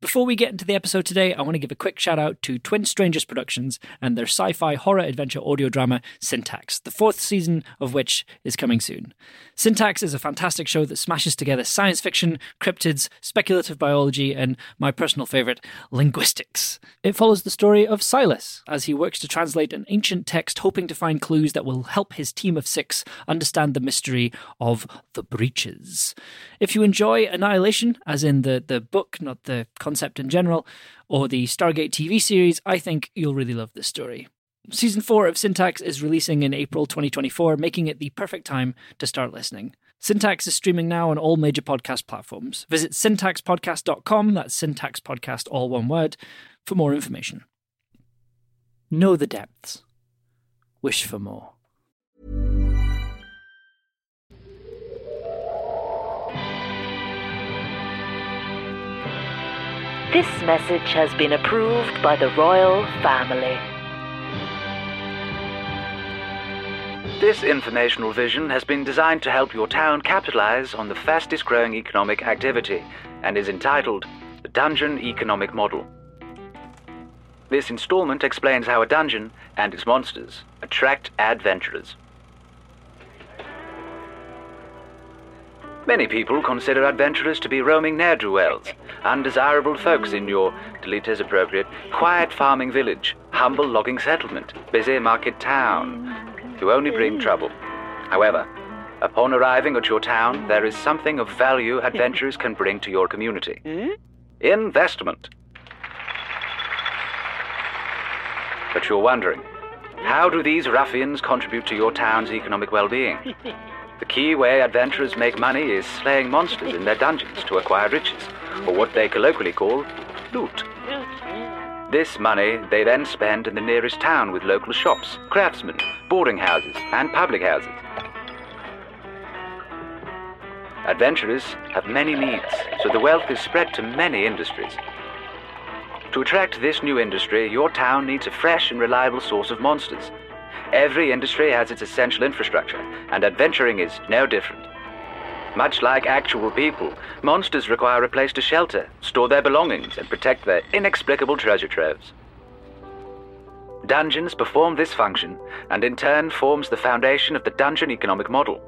Before we get into the episode today, I want to give a quick shout out to Twin Strangers Productions and their sci fi horror adventure audio drama Syntax, the fourth season of which is coming soon. Syntax is a fantastic show that smashes together science fiction, cryptids, speculative biology, and my personal favourite, linguistics. It follows the story of Silas as he works to translate an ancient text, hoping to find clues that will help his team of six understand the mystery of the breaches. If you enjoy Annihilation, as in the, the book, not the concept in general, or the Stargate TV series, I think you'll really love this story. Season 4 of Syntax is releasing in April 2024, making it the perfect time to start listening. Syntax is streaming now on all major podcast platforms. Visit syntaxpodcast.com, that's syntax podcast, all one word, for more information. Know the depths. Wish for more. This message has been approved by the royal family. This informational vision has been designed to help your town capitalize on the fastest growing economic activity and is entitled The Dungeon Economic Model. This installment explains how a dungeon and its monsters attract adventurers. Many people consider adventurers to be roaming ne'er-do-wells, undesirable folks in your, delete as appropriate, quiet farming village, humble logging settlement, busy market town, who only bring trouble. However, upon arriving at your town, there is something of value adventurers can bring to your community. Hmm? Investment. But you're wondering, how do these ruffians contribute to your town's economic well-being? The key way adventurers make money is slaying monsters in their dungeons to acquire riches, or what they colloquially call loot. This money they then spend in the nearest town with local shops, craftsmen, boarding houses, and public houses. Adventurers have many needs, so the wealth is spread to many industries. To attract this new industry, your town needs a fresh and reliable source of monsters. Every industry has its essential infrastructure, and adventuring is no different. Much like actual people, monsters require a place to shelter, store their belongings, and protect their inexplicable treasure troves. Dungeons perform this function and in turn forms the foundation of the dungeon economic model.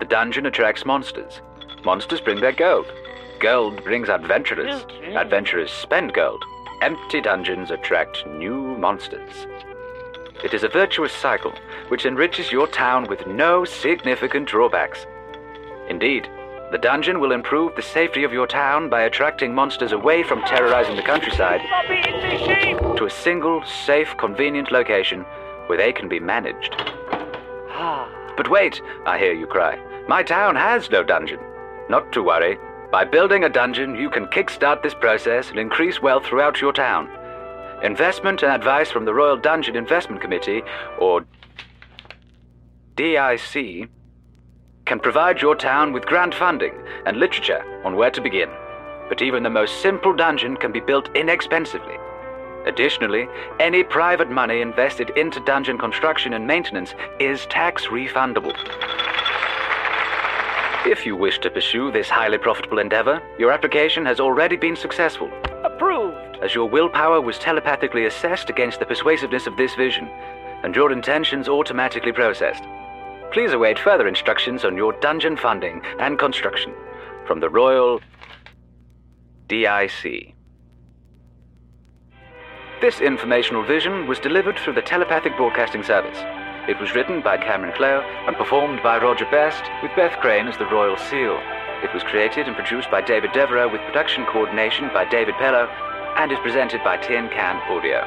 The dungeon attracts monsters. Monsters bring their gold. Gold brings adventurers. Adventurers spend gold. Empty dungeons attract new monsters. It is a virtuous cycle which enriches your town with no significant drawbacks. Indeed, the dungeon will improve the safety of your town by attracting monsters away from terrorizing the countryside to a single, safe, convenient location where they can be managed. Ah. But wait, I hear you cry. My town has no dungeon. Not to worry. By building a dungeon, you can kickstart this process and increase wealth throughout your town. Investment and advice from the Royal Dungeon Investment Committee, or DIC, can provide your town with grant funding and literature on where to begin. But even the most simple dungeon can be built inexpensively. Additionally, any private money invested into dungeon construction and maintenance is tax refundable. If you wish to pursue this highly profitable endeavor, your application has already been successful. As your willpower was telepathically assessed against the persuasiveness of this vision, and your intentions automatically processed. Please await further instructions on your dungeon funding and construction from the Royal DIC. This informational vision was delivered through the telepathic broadcasting service. It was written by Cameron Clow and performed by Roger Best, with Beth Crane as the Royal Seal. It was created and produced by David Devereux with production coordination by David Pellow and is presented by Tin Can Audio.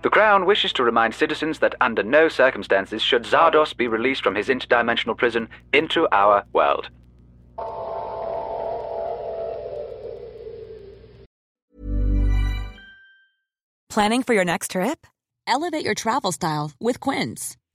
The Crown wishes to remind citizens that under no circumstances should Zardos be released from his interdimensional prison into our world. Planning for your next trip? Elevate your travel style with Quince.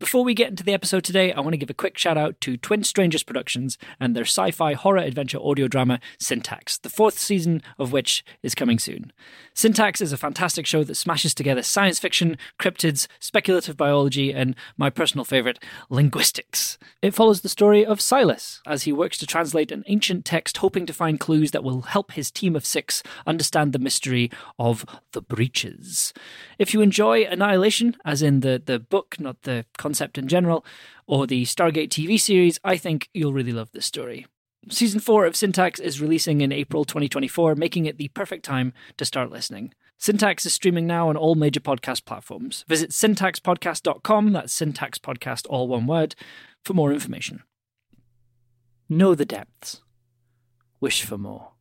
Before we get into the episode today, I want to give a quick shout out to Twin Strangers Productions and their sci fi horror adventure audio drama, Syntax, the fourth season of which is coming soon. Syntax is a fantastic show that smashes together science fiction, cryptids, speculative biology, and my personal favourite, linguistics. It follows the story of Silas as he works to translate an ancient text, hoping to find clues that will help his team of six understand the mystery of the breaches. If you enjoy Annihilation, as in the, the book, not the concept in general, or the Stargate TV series, I think you'll really love this story. Season 4 of Syntax is releasing in April 2024, making it the perfect time to start listening. Syntax is streaming now on all major podcast platforms. Visit syntaxpodcast.com, that's Syntax Podcast, all one word, for more information. Know the depths. Wish for more.